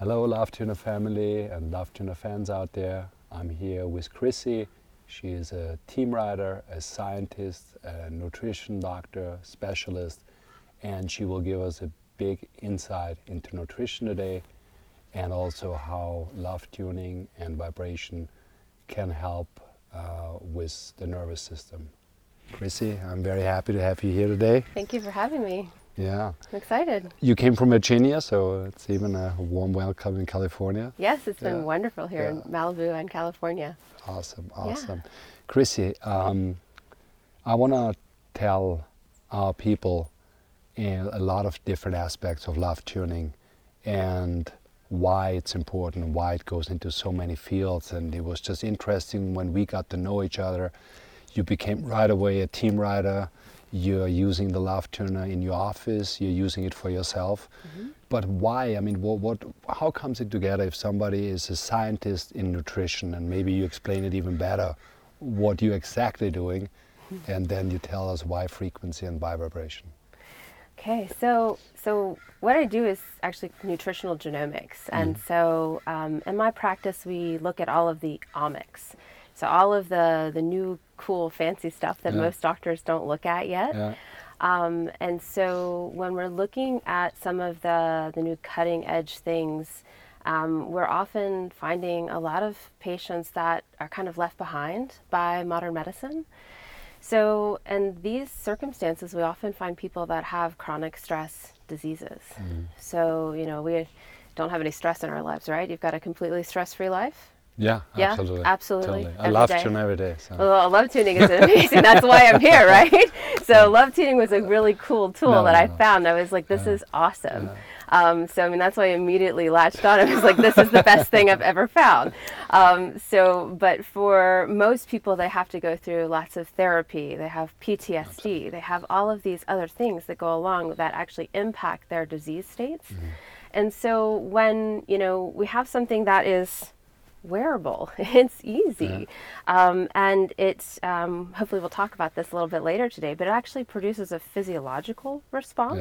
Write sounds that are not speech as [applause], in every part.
Hello, Love Tuner family and Love Tuner fans out there. I'm here with Chrissy. She is a team rider, a scientist, a nutrition doctor, specialist, and she will give us a big insight into nutrition today and also how love tuning and vibration can help uh, with the nervous system. Chrissy, I'm very happy to have you here today. Thank you for having me. Yeah. I'm excited. You came from Virginia, so it's even a warm welcome in California. Yes, it's been wonderful here in Malibu and California. Awesome, Yeah. awesome. Chrissy, um, I want to tell our people a lot of different aspects of love tuning and why it's important, why it goes into so many fields. And it was just interesting when we got to know each other. You became right away a team rider. You're using the love tuner in your office. You're using it for yourself. Mm-hmm. But why? I mean, what, what, how comes it together if somebody is a scientist in nutrition and maybe you explain it even better, what you're exactly doing, mm-hmm. and then you tell us why frequency and why vibration. Okay, so so what I do is actually nutritional genomics, and mm. so um, in my practice we look at all of the omics, so all of the the new cool fancy stuff that Yeah. most doctors don't look at yet. Yeah, Um, and so when we're looking at some of the, the new cutting edge things, um, we're often finding a lot of patients that are kind of left behind by modern medicine. So, in these circumstances, we often find people that have chronic stress diseases. So, you know, we don't have any stress in our lives, right? You've got a completely stress free life. Yeah, Yeah, absolutely. absolutely, Totally. I every love day. tune every day. So. Well, love tuning is [laughs] amazing. That's why I'm here, right? So love tuning was a really cool tool No, that no, I no. found. I was like, this Yeah. is awesome. Um, so I mean, that's why I immediately latched on. I was like, this is the best thing I've ever found. Um, so, but for most people, they have to go through lots of therapy. They have PTSD. They have all of these other things that go along that actually impact their disease states. And so when you know we have something that is wearable. [laughs] It's easy. Um, and it's, um, hopefully, we'll talk about this a little bit later today, but it actually produces a physiological response.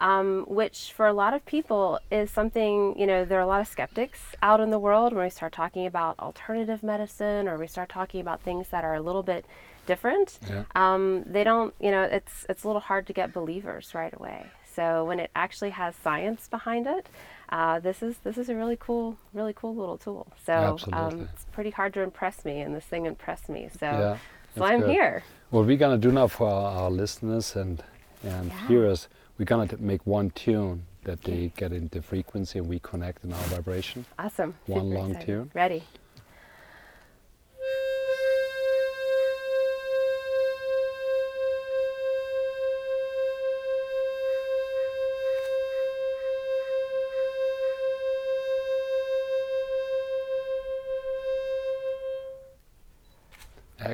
Um, which for a lot of people is something, you know, there are a lot of skeptics out in the world when we start talking about alternative medicine or we start talking about things that are a little bit different. Yeah. Um, they don't, you know, it's, it's a little hard to get believers right away. So when it actually has science behind it, uh, this is this is a really cool, really cool little tool. So um, it's pretty hard to impress me, and this thing impressed me. So Yeah, so I'm good. here. What we're gonna do now for our, our listeners and and Yeah. hearers, we're gonna make one tune that they get into frequency and we connect in our vibration. Awesome. One Super long tune? Ready.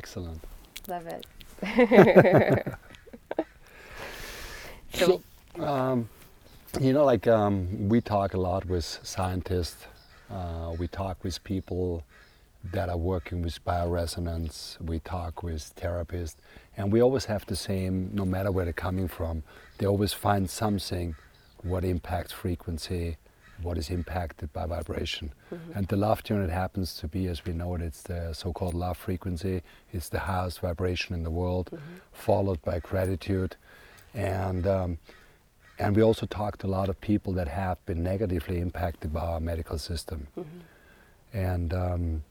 Excellent. Love it. [laughs] so, Um, you know, like um, we talk a lot with scientists. Uh, we talk with people that are working with bioresonance. We talk with therapists, and we always have the same. No matter where they're coming from, they always find something what impacts frequency, what is impacted by vibration. And the love tune, it happens to be, as we know it, it's the so-called love frequency. It's the highest vibration in the world, followed by gratitude, and um, and we also talked to a lot of people that have been negatively impacted by our medical system. And um,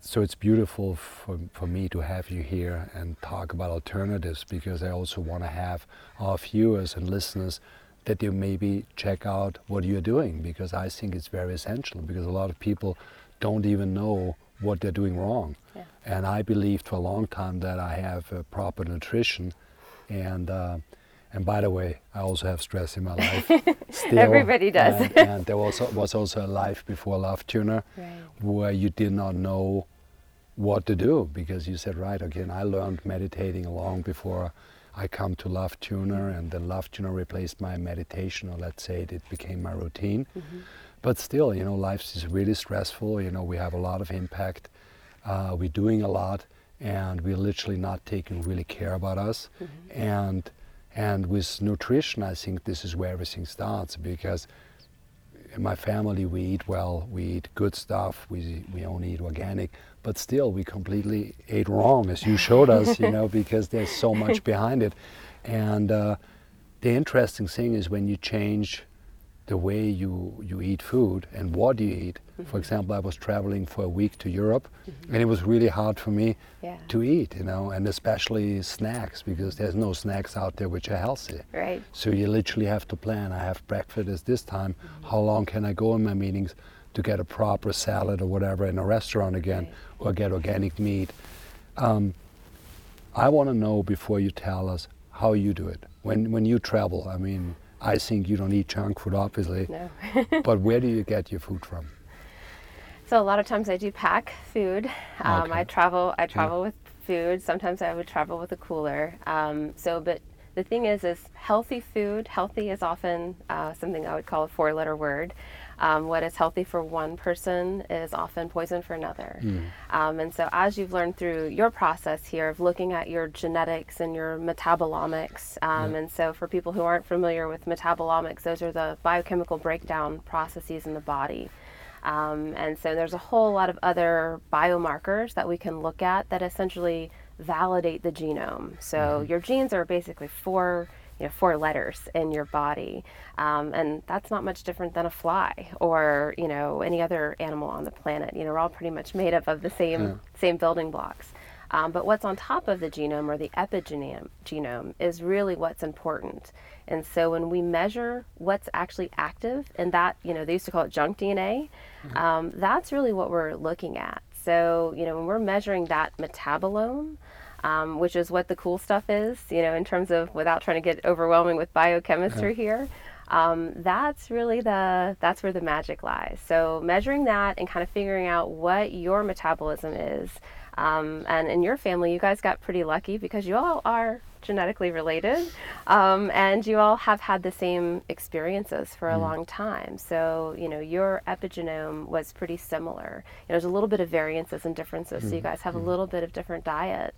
so it's beautiful for, for me to have you here and talk about alternatives because I also want to have our viewers and listeners that you maybe check out what you're doing because I think it's very essential because a lot of people don't even know what they're doing wrong. Yeah. And I believed for a long time that I have uh, proper nutrition and uh, and by the way, I also have stress in my life. [laughs] Still, Everybody does. And, and there was, was also a life before Love Tuner Right. where you did not know what to do because you said, right, again, I learned meditating long before I come to Love Tuner, and then Love Tuner replaced my meditation, or let's say it, it became my routine. But still, you know, life is really stressful. You know, we have a lot of impact. Uh, we're doing a lot, and we're literally not taking really care about us. And and with nutrition, I think this is where everything starts because in my family we eat well, we eat good stuff, we we only eat organic, but still we completely ate wrong, as you showed us, you know, because there's so much behind it. And uh, the interesting thing is when you change the way you, you eat food and what you eat. Mm-hmm. For example, I was traveling for a week to Europe, mm-hmm. and it was really hard for me yeah. to eat, you know, and especially snacks because there's no snacks out there which are healthy. Right. So you literally have to plan. I have breakfast at this time. Mm-hmm. How long can I go in my meetings to get a proper salad or whatever in a restaurant again, right. or get organic meat? Um, I want to know before you tell us how you do it when when you travel. I mean I think you don't eat junk food, obviously. No. [laughs] but where do you get your food from? So a lot of times I do pack food. Um, okay. I travel. I travel yeah. with food. Sometimes I would travel with a cooler. Um, so, but the thing is, is healthy food. Healthy is often uh, something I would call a four-letter word. Um, what is healthy for one person is often poison for another. Mm. Um, and so, as you've learned through your process here of looking at your genetics and your metabolomics, um, yeah. and so for people who aren't familiar with metabolomics, those are the biochemical breakdown processes in the body. Um, and so, there's a whole lot of other biomarkers that we can look at that essentially validate the genome. So, mm-hmm. your genes are basically four you know, four letters in your body. Um, and that's not much different than a fly or, you know, any other animal on the planet. You know, we're all pretty much made up of the same, yeah. same building blocks. Um, but what's on top of the genome or the epigenome genome is really what's important. And so when we measure what's actually active, and that, you know, they used to call it junk DNA, mm-hmm. um, that's really what we're looking at. So, you know, when we're measuring that metabolome, um, which is what the cool stuff is, you know, in terms of without trying to get overwhelming with biochemistry yeah. here. Um, that's really the that's where the magic lies. So measuring that and kind of figuring out what your metabolism is. Um, and in your family, you guys got pretty lucky because you all are genetically related, um, and you all have had the same experiences for a mm. long time. So you know your epigenome was pretty similar. You know, there's a little bit of variances and differences. Mm. So you mm. guys have mm. a little bit of different diet.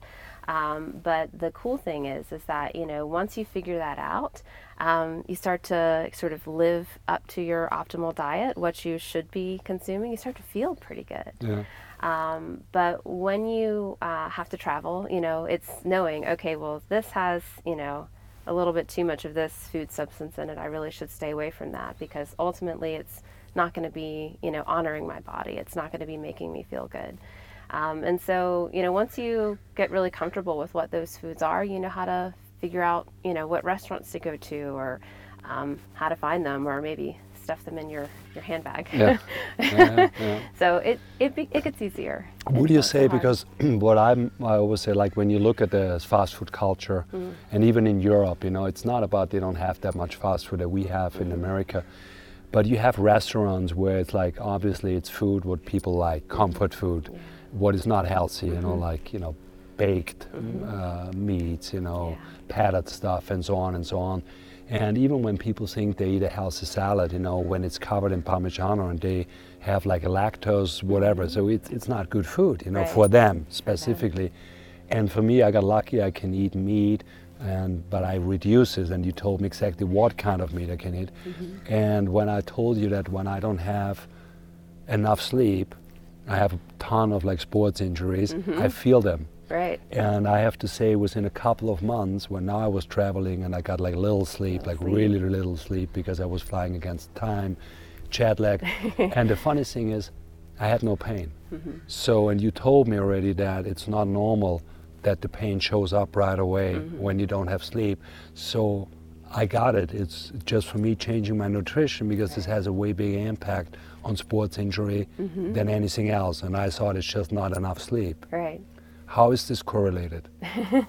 Um, but the cool thing is, is that you know once you figure that out, um, you start to sort of live up to your optimal diet, what you should be consuming. You start to feel pretty good. Yeah. Um, but when you uh, have to travel, you know, it's knowing, okay, well, this has, you know, a little bit too much of this food substance in it. I really should stay away from that because ultimately it's not going to be, you know, honoring my body. It's not going to be making me feel good. Um, and so, you know, once you get really comfortable with what those foods are, you know how to figure out, you know, what restaurants to go to or um, how to find them or maybe stuff them in your, your handbag. Yeah. [laughs] yeah, yeah. [laughs] so it, it, it gets easier. Would you say, because [clears throat] what I'm, I always say, like when you look at the fast food culture, mm-hmm. and even in Europe, you know, it's not about they don't have that much fast food that we have mm-hmm. in America. But you have restaurants where it's like obviously it's food what people like, comfort food. Yeah what is not healthy, you know, mm-hmm. like, you know, baked mm-hmm. uh, meats, you know, yeah. padded stuff, and so on and so on. And even when people think they eat a healthy salad, you know, when it's covered in Parmigiano and they have like a lactose, whatever, mm-hmm. so it's, it's not good food, you know, right. for them specifically. For them. And for me, I got lucky, I can eat meat, and but I reduce it, and you told me exactly what kind of meat I can eat. Mm-hmm. And when I told you that when I don't have enough sleep, I have a ton of like sports injuries. Mm-hmm. I feel them. Right. And I have to say, within a couple of months, when now I was traveling and I got like little sleep, little like sleep. really little sleep because I was flying against time, jet lag. [laughs] and the funny thing is, I had no pain. Mm-hmm. So, and you told me already that it's not normal that the pain shows up right away mm-hmm. when you don't have sleep. So I got it. It's just for me changing my nutrition because this has a way bigger impact on sports injury mm-hmm. than anything else. And I thought it's just not enough sleep. Right. How is this correlated? [laughs]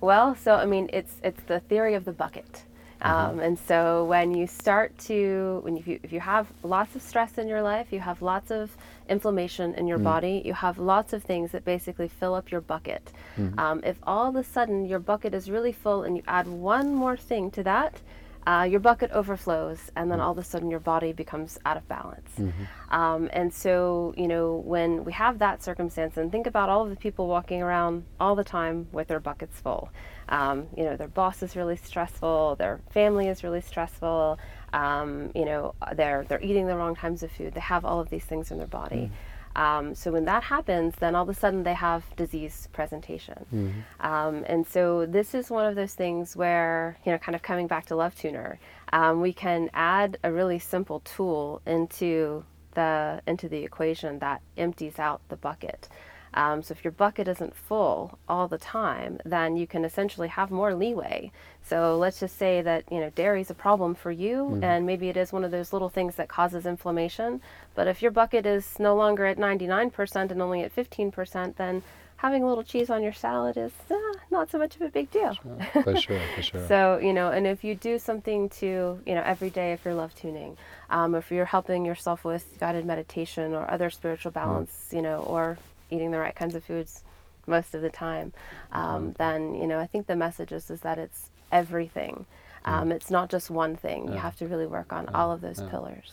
well, so I mean, it's it's the theory of the bucket. Mm-hmm. Um, and so when you start to, when you, if you have lots of stress in your life, you have lots of inflammation in your mm. body, you have lots of things that basically fill up your bucket. Mm-hmm. Um, if all of a sudden your bucket is really full and you add one more thing to that, uh, your bucket overflows, and then mm. all of a sudden your body becomes out of balance. Mm-hmm. Um, and so, you know, when we have that circumstance, and think about all of the people walking around all the time with their buckets full. Um, you know, their boss is really stressful, their family is really stressful, Um, you know, they're they're eating the wrong times of food. They have all of these things in their body. Um, so when that happens, then all of a sudden they have disease presentation. Mm-hmm. Um, and so this is one of those things where, you know, kind of coming back to Love Tuner, um, we can add a really simple tool into the into the equation that empties out the bucket. Um, so if your bucket isn't full all the time, then you can essentially have more leeway. So let's just say that you know dairy is a problem for you, and maybe it is one of those little things that causes inflammation. But if your bucket is no longer at 99% and only at 15%, then having a little cheese on your salad is uh, not so much of a big deal. For sure, for [laughs] sure. So, you know, and if you do something to, you know, every day if you're love tuning, um, if you're helping yourself with guided meditation or other spiritual balance, you know, or eating the right kinds of foods most of the time, um, then, you know, I think the message is, is that it's everything. Um, it's not just one thing. You have to really work on all of those pillars.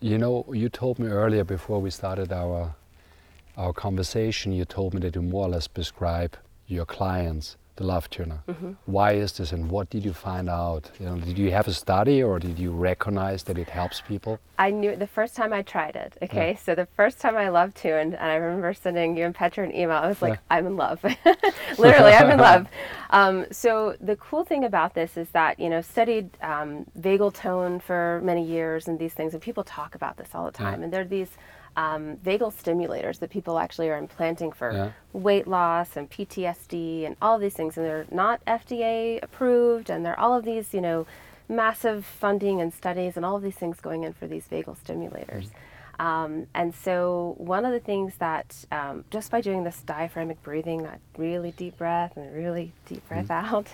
You know, you told me earlier before we started our our conversation, you told me that you more or less prescribe your clients the love tuner. Mm-hmm. Why is this, and what did you find out? You know, did you have a study, or did you recognize that it helps people? I knew the first time I tried it. Okay, so the first time I love tuned, and I remember sending you and Petra an email. I was like, I'm in love. [laughs] Literally, I'm in [laughs] love. Um, so the cool thing about this is that you know studied um, vagal tone for many years and these things, and people talk about this all the time. And there are these um, vagal stimulators that people actually are implanting for Yeah. weight loss and PTSD and all these things, and they're not FDA approved, and they're all of these, you know, massive funding and studies and all of these things going in for these vagal stimulators. Um, and so, one of the things that um, just by doing this diaphragmic breathing, that really deep breath and really deep breath out,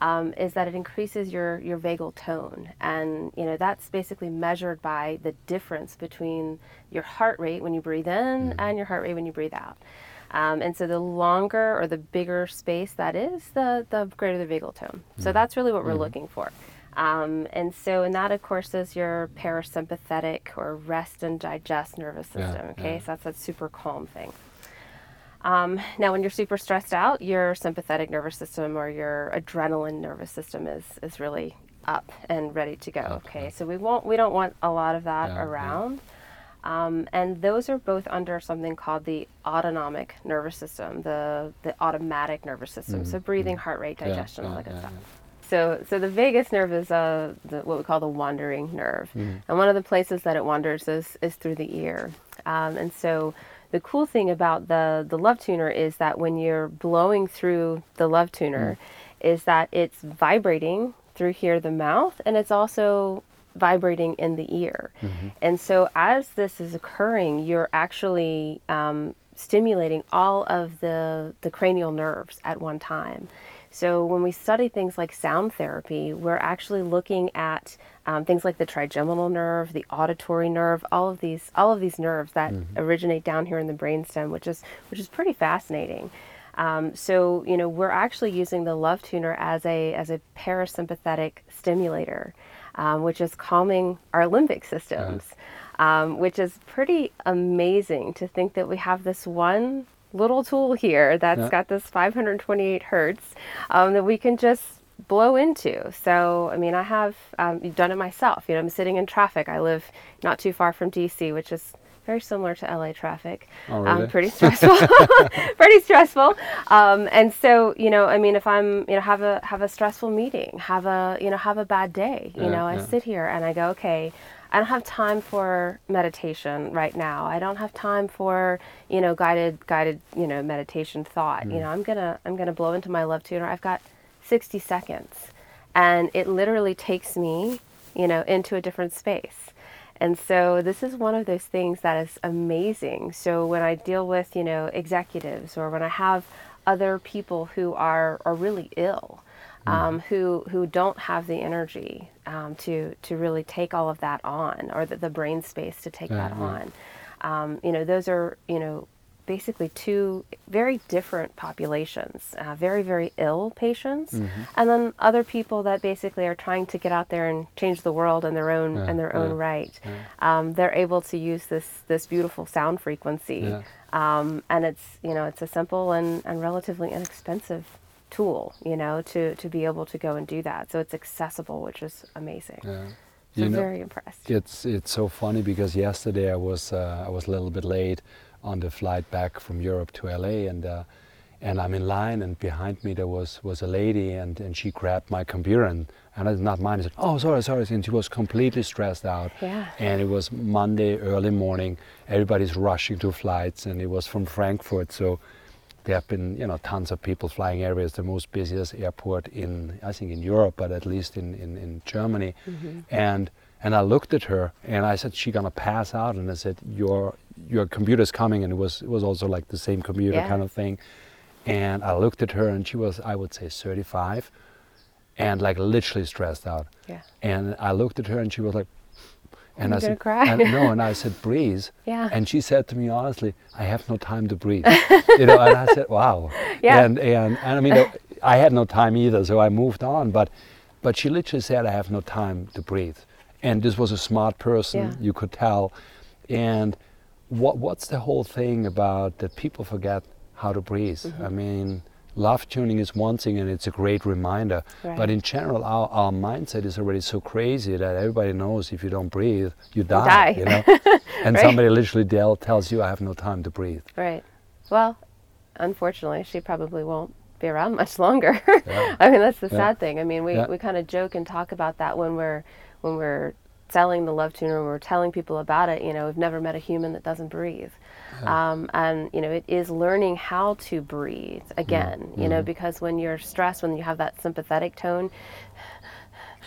um, is that it increases your, your vagal tone. And, you know, that's basically measured by the difference between your heart rate when you breathe in and your heart rate when you breathe out. Um, and so the longer or the bigger space that is, the, the greater the vagal tone. So that's really what we're looking for. Um, and so, and that of course is your parasympathetic or rest and digest nervous Yeah, system. okay, yeah. so that's that super calm thing. Um, now, when you're super stressed out, your sympathetic nervous system or your adrenaline nervous system is is really up and ready to go. Okay, so we won't we don't want a lot of that Yeah, yeah. around. Um, and those are both under something called the autonomic nervous system, the the automatic nervous system. So breathing, heart rate, Mm-hmm. Yeah, digestion, all yeah, that good yeah, stuff. So, so the vagus nerve is uh, the, what we call the wandering nerve, and one of the places that it wanders is is through the ear. Um, and so, the cool thing about the the love tuner is that when you're blowing through the love tuner, is that it's vibrating through here the mouth, and it's also vibrating in the ear. And so, as this is occurring, you're actually um, stimulating all of the the cranial nerves at one time. So when we study things like sound therapy, we're actually looking at um, things like the trigeminal nerve, the auditory nerve, all of these all of these nerves that originate down here in the brainstem, which is which is pretty fascinating. Um, so you know we're actually using the Love Tuner as a as a parasympathetic stimulator, um, which is calming our limbic systems, um, which is pretty amazing to think that we have this one little tool here that's Yeah. got this 528 hertz um, that we can just blow into. So, I mean, I have um, done it myself. You know, I'm sitting in traffic. I live not too far from DC, which is very similar to LA traffic. Oh, um, really? pretty [laughs] stressful. [laughs] pretty stressful. Um, and so, you know, I mean, if I'm, you know, have a have a stressful meeting, have a, you know, have a bad day, you Yeah, know, I yeah. sit here and I go, okay, I don't have time for meditation right now. I don't have time for, you know, guided guided, you know, meditation thought. Mm. You know, I'm gonna I'm gonna blow into my love tuner. I've got 60 seconds, and it literally takes me, you know, into a different space. And so this is one of those things that is amazing. So when I deal with, you know, executives or when I have other people who are are really ill, um, who who don't have the energy um, to to really take all of that on, or the, the brain space to take Yeah, that on. Um, you know, those are you know basically two very different populations. Uh, very very ill patients, Mm-hmm. and then other people that basically are trying to get out there and change the world in their own Yeah, in their own yeah, right. Um, they're able to use this this beautiful sound frequency, um, and it's you know it's a simple and, and relatively inexpensive tool, you know, to to be able to go and do that. So it's accessible, which is amazing. Yeah. So You know, very impressed. It's it's so funny because yesterday I was uh, I was a little bit late on the flight back from Europe to LA and uh, and I'm in line and behind me there was was a lady and, and she grabbed my computer and and it's not mine. I said, oh sorry sorry and she was completely stressed out. Yeah. And it was Monday early morning. Everybody's rushing to flights and it was from Frankfurt so. There have been, you know, tons of people flying everywhere. It's the most busiest airport in, I think, in Europe, but at least in, in, in Germany. Mm-hmm. And and I looked at her and I said, "She gonna pass out?" And I said, "Your your computer's coming." And it was it was also like the same computer Yeah. kind of thing. And I looked at her and she was, I would say, 35, and like literally stressed out. Yeah. And I looked at her and she was like, and I'm I said, cry. and- no, and I said, breathe. Yeah. And she said to me honestly, I have no time to breathe. [laughs] you know, and I said, wow. Yeah. And, and, and I mean, I had no time either, so I moved on. But, but she literally said, I have no time to breathe. And this was a smart person, Yeah. you could tell. And what, what's the whole thing about that people forget how to breathe? Mm-hmm. I mean, love tuning is one thing and it's a great reminder. Right. But in general, our, our mindset is already so crazy that everybody knows if you don't breathe, you die. die. You know? [laughs] and Right. somebody literally tell, tells you, I have no time to breathe. Right. Well, unfortunately, she probably won't be around [laughs] much longer. Yeah. I mean, that's the Yeah. sad thing. I mean, we, Yeah. we kind of joke and talk about that when we're when we're selling the love tuner, when we're telling people about it. You know, we've never met a human that doesn't breathe. Um, and you know, it is learning how to breathe again. You know, because when you're stressed, when you have that sympathetic tone,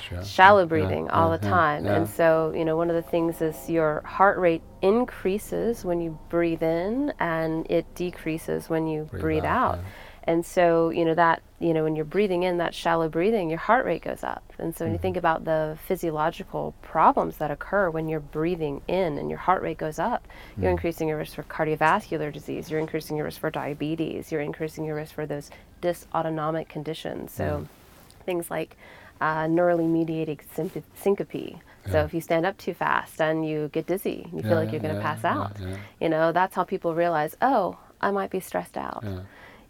Sure. shallow Yeah, breathing all yeah, the yeah, time. And so, you know, one of the things is your heart rate increases when you breathe in and it decreases when you breathe, Breathe out. out, yeah. And so, you know, that, you know, when you're breathing in that shallow breathing, your heart rate goes up. And so when you Mm-hmm. think about the physiological problems that occur when you're breathing in and your heart rate goes up, you're Mm. increasing your risk for cardiovascular disease, you're increasing your risk for diabetes, you're increasing your risk for those dysautonomic conditions. So things like uh, neurally mediated sync- syncope. So Yeah. if you stand up too fast and you get dizzy, you Yeah, feel like you're yeah, going to pass out. You know, that's how people realize, oh, I might be stressed out.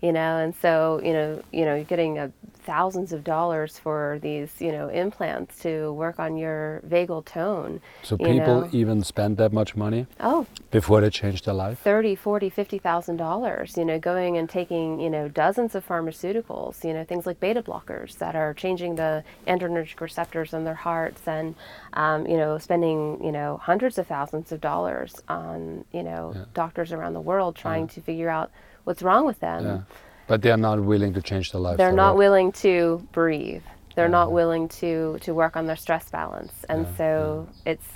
Yeah. You know, and so you know, you know, you're getting uh, thousands of dollars for these, you know, implants to work on your vagal tone. So people know. even spend that much money Oh, before they change their life? 30 40 50 thousand dollars you know going and taking you know dozens of pharmaceuticals you know things like beta blockers that are changing the adrenergic receptors in their hearts and um, you know spending you know hundreds of thousands of dollars on you know Yeah. doctors around the world trying to figure out what's wrong with them Yeah. But they're not willing to change their life. they're not willing to breathe they're not willing to to work on their stress balance and Yeah, so it's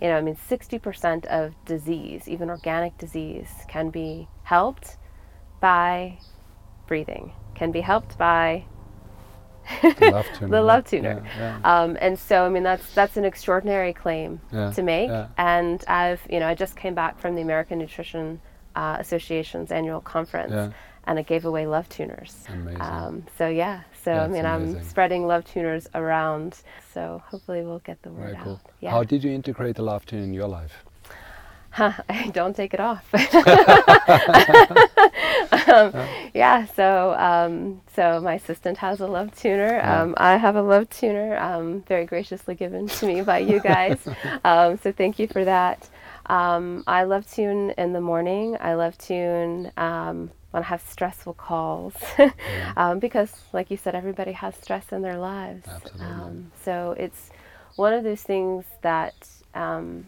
you know i mean 60% of disease even organic disease can be helped by breathing can be helped by The love [laughs] tuner. the love tuner. Yeah, yeah. um, and so i mean that's that's an extraordinary claim Yeah, to make yeah. and i've you know i just came back from the american nutrition uh, association's annual conference Yeah. and i gave away love tuners Amazing. um, so yeah, so I mean, amazing. I'm spreading love tuners around. So hopefully we'll get the word Very cool. out. Yeah. How did you integrate the love tuner in your life? [laughs] I don't take it off. [laughs] um, yeah. So um, so my assistant has a love tuner. Um, I have a love tuner, um, very graciously given to me by you guys. [laughs] um, so thank you for that. Um, I love tune in the morning. I love tune um, when I have stressful calls, [laughs] um, because, like you said, everybody has stress in their lives. Absolutely. Um, so it's one of those things that um,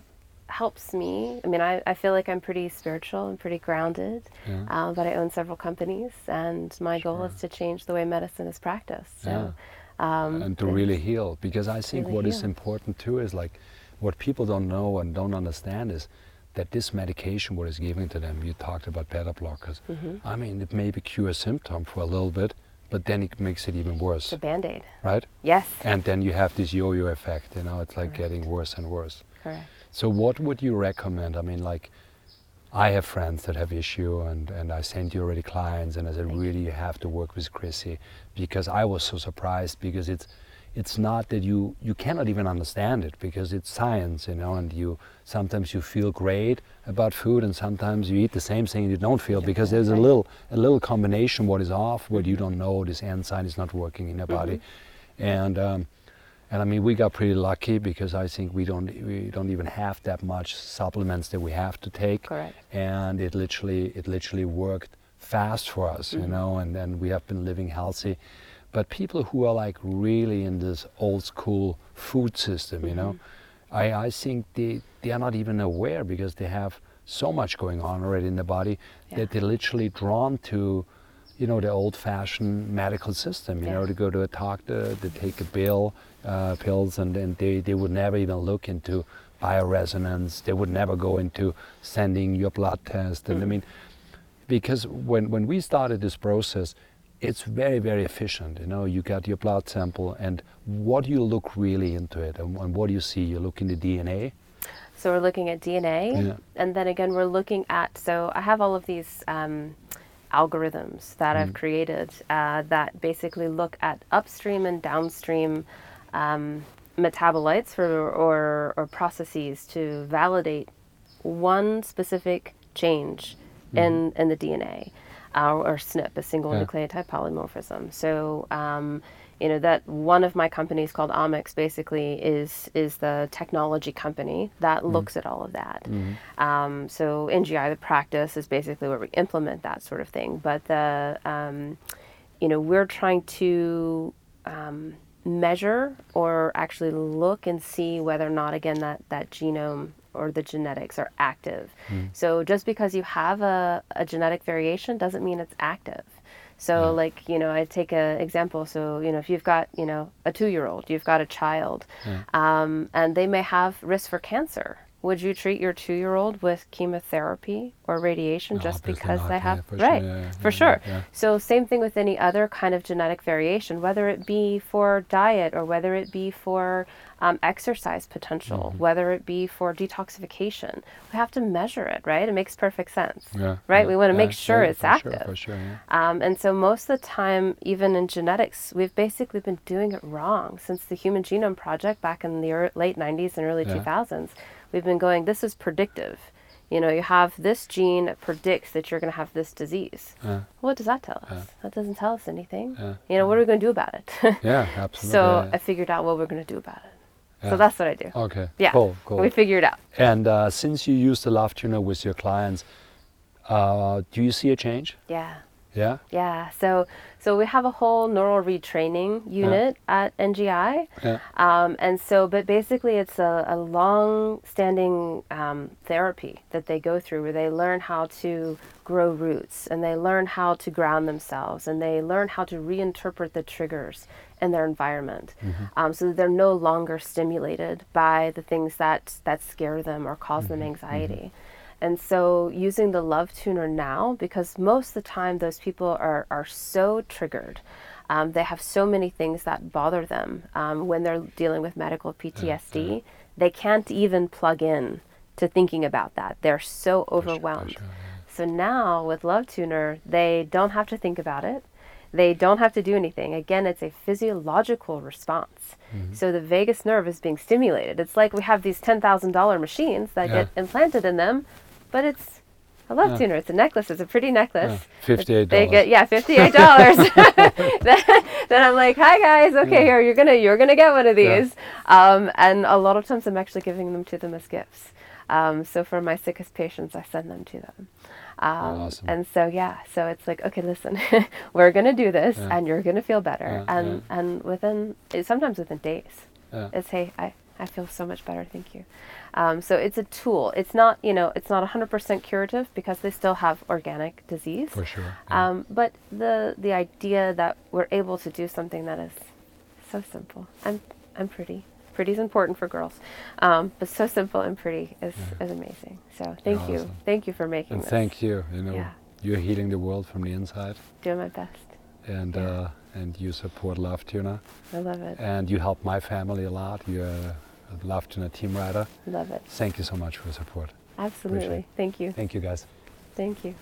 helps me. I mean, I, I feel like I'm pretty spiritual and pretty grounded, Yeah. um, but I own several companies, and my goal is to change the way medicine is practiced. So, um, and to really heal because i think really what is heal. important too is like what people don't know and don't understand is that this medication what is given to them you talked about beta blockers Mm-hmm. i mean it maybe cure a symptom for a little bit but then it makes it even worse it's a band aid. right Yes. and then you have this yo-yo effect you know it's like Correct. getting worse and worse Correct. so what would you recommend i mean like I have friends that have issue, and, and I sent you already clients, and I said, Thank really, you have to work with Chrissy, because I was so surprised because it's it's not that you you cannot even understand it because it's science, you know, and you sometimes you feel great about food, and sometimes you eat the same thing and you don't feel because there's a little a little combination what is off, what you don't know, this enzyme is not working in your body, and. Um, And I mean, we got pretty lucky because I think we don't we don't even have that much supplements that we have to take. Correct. And it literally it literally worked fast for us, you know. And then we have been living healthy. But people who are like really in this old school food system, you know, I, I think they they are not even aware because they have so much going on already in the body Yeah. that they're literally drawn to you know the old-fashioned medical system you know to go to a doctor to take a bill uh, pills and then they, they would never even look into bioresonance. They would never go into sending your blood test. And i mean because when, when we started this process it's very very efficient you know you got your blood sample and what do you look really into it and, and what do you see you look in the dna So we're looking at DNA, Yeah. and then again we're looking at. So I have all of these um, algorithms that I've created uh, that basically look at upstream and downstream um, metabolites for, or or processes to validate one specific change in in the DNA uh, or SNP, a single Yeah. nucleotide polymorphism. So. Um, you know that one of my companies called Omix basically is is the technology company that looks at all of that. Um, so NGI, the practice, is basically where we implement that sort of thing. But the um, you know we're trying to um, measure or actually look and see whether or not again that that genome or the genetics are active. So just because you have a, a genetic variation doesn't mean it's active. So like you know, I take an example. So you know, if you've got you know a two-year-old, you've got a child, um, and they may have risk for cancer. Would you treat your two-year-old with chemotherapy or radiation No, just because not, they yeah, have for sure, right yeah, yeah, for yeah, sure? yeah. So same thing with any other kind of genetic variation, whether it be for diet or whether it be for um, exercise potential, Mm-hmm. whether it be for detoxification. We have to measure it, right? It makes perfect sense, yeah right? yeah, We want to make sure yeah, it's for active. sure, for sure yeah. Um, and so most of the time, even in genetics, we've basically been doing it wrong since the Human Genome Project back in the ear late 90s and early Yeah. 2000s. We've been going, this is predictive. You know, you have this gene that predicts that you're going to have this disease. Yeah. What does that tell us? That doesn't tell us anything. Yeah. You know, what are we going to do about it? [laughs] yeah absolutely so yeah, I figured out what we're going to do about it. Yeah. So that's what I do. okay Yeah. cool cool We figured it out. And uh, since you use the Love Tuner with your clients, uh, do you see a change? Yeah. Yeah. Yeah. So so we have a whole neural retraining unit at NGI. Yeah. Um, and so, but basically, it's a, a long standing um, therapy that they go through where they learn how to grow roots and they learn how to ground themselves and they learn how to reinterpret the triggers in their environment um, so that they're no longer stimulated by the things that, that scare them or because them anxiety. And so, using the love tuner now, because most of the time those people are, are so triggered, um, they have so many things that bother them um, when they're dealing with medical PTSD, they can't even plug in to thinking about that. They're so overwhelmed. sure, So now with Love Tuner, they don't have to think about it. They don't have to do anything. Again, it's a physiological response. So the vagus nerve is being stimulated. It's like we have these $10,000 machines that Yeah. get implanted in them, but it's a love Yeah. tuner. It's a necklace. It's a pretty necklace. Yeah, $58. They get yeah, fifty-eight dollars. [laughs] [laughs] then, then I'm like, hi guys, okay, here you're gonna you're gonna get one of Yeah. these. Um, and a lot of times I'm actually giving them to them as gifts. Um, so for my sickest patients, I send them to them. Um, awesome. And so yeah, so it's like, okay, listen, [laughs] we're gonna do this, Yeah. and you're gonna feel better, Yeah, and and within sometimes within days, Yeah. it's hey, I I feel so much better, thank you. Um, so it's a tool. It's not you know it's not 100% curative because they still have organic disease. For sure. yeah. Um, but the the idea that we're able to do something that is so simple. I'm I'm pretty. Pretty is important for girls, um, but so simple and pretty is, is amazing. So thank you, awesome. thank you for making and this. thank you. You know, Yeah. you're healing the world from the inside, Doing my best. and Yeah. uh, and you support Love Tuner. I love it. and you help my family a lot. You're Love Tuner team rider. Love it. Thank you so much for your support. Absolutely. Thank you. Thank you, guys. Thank you.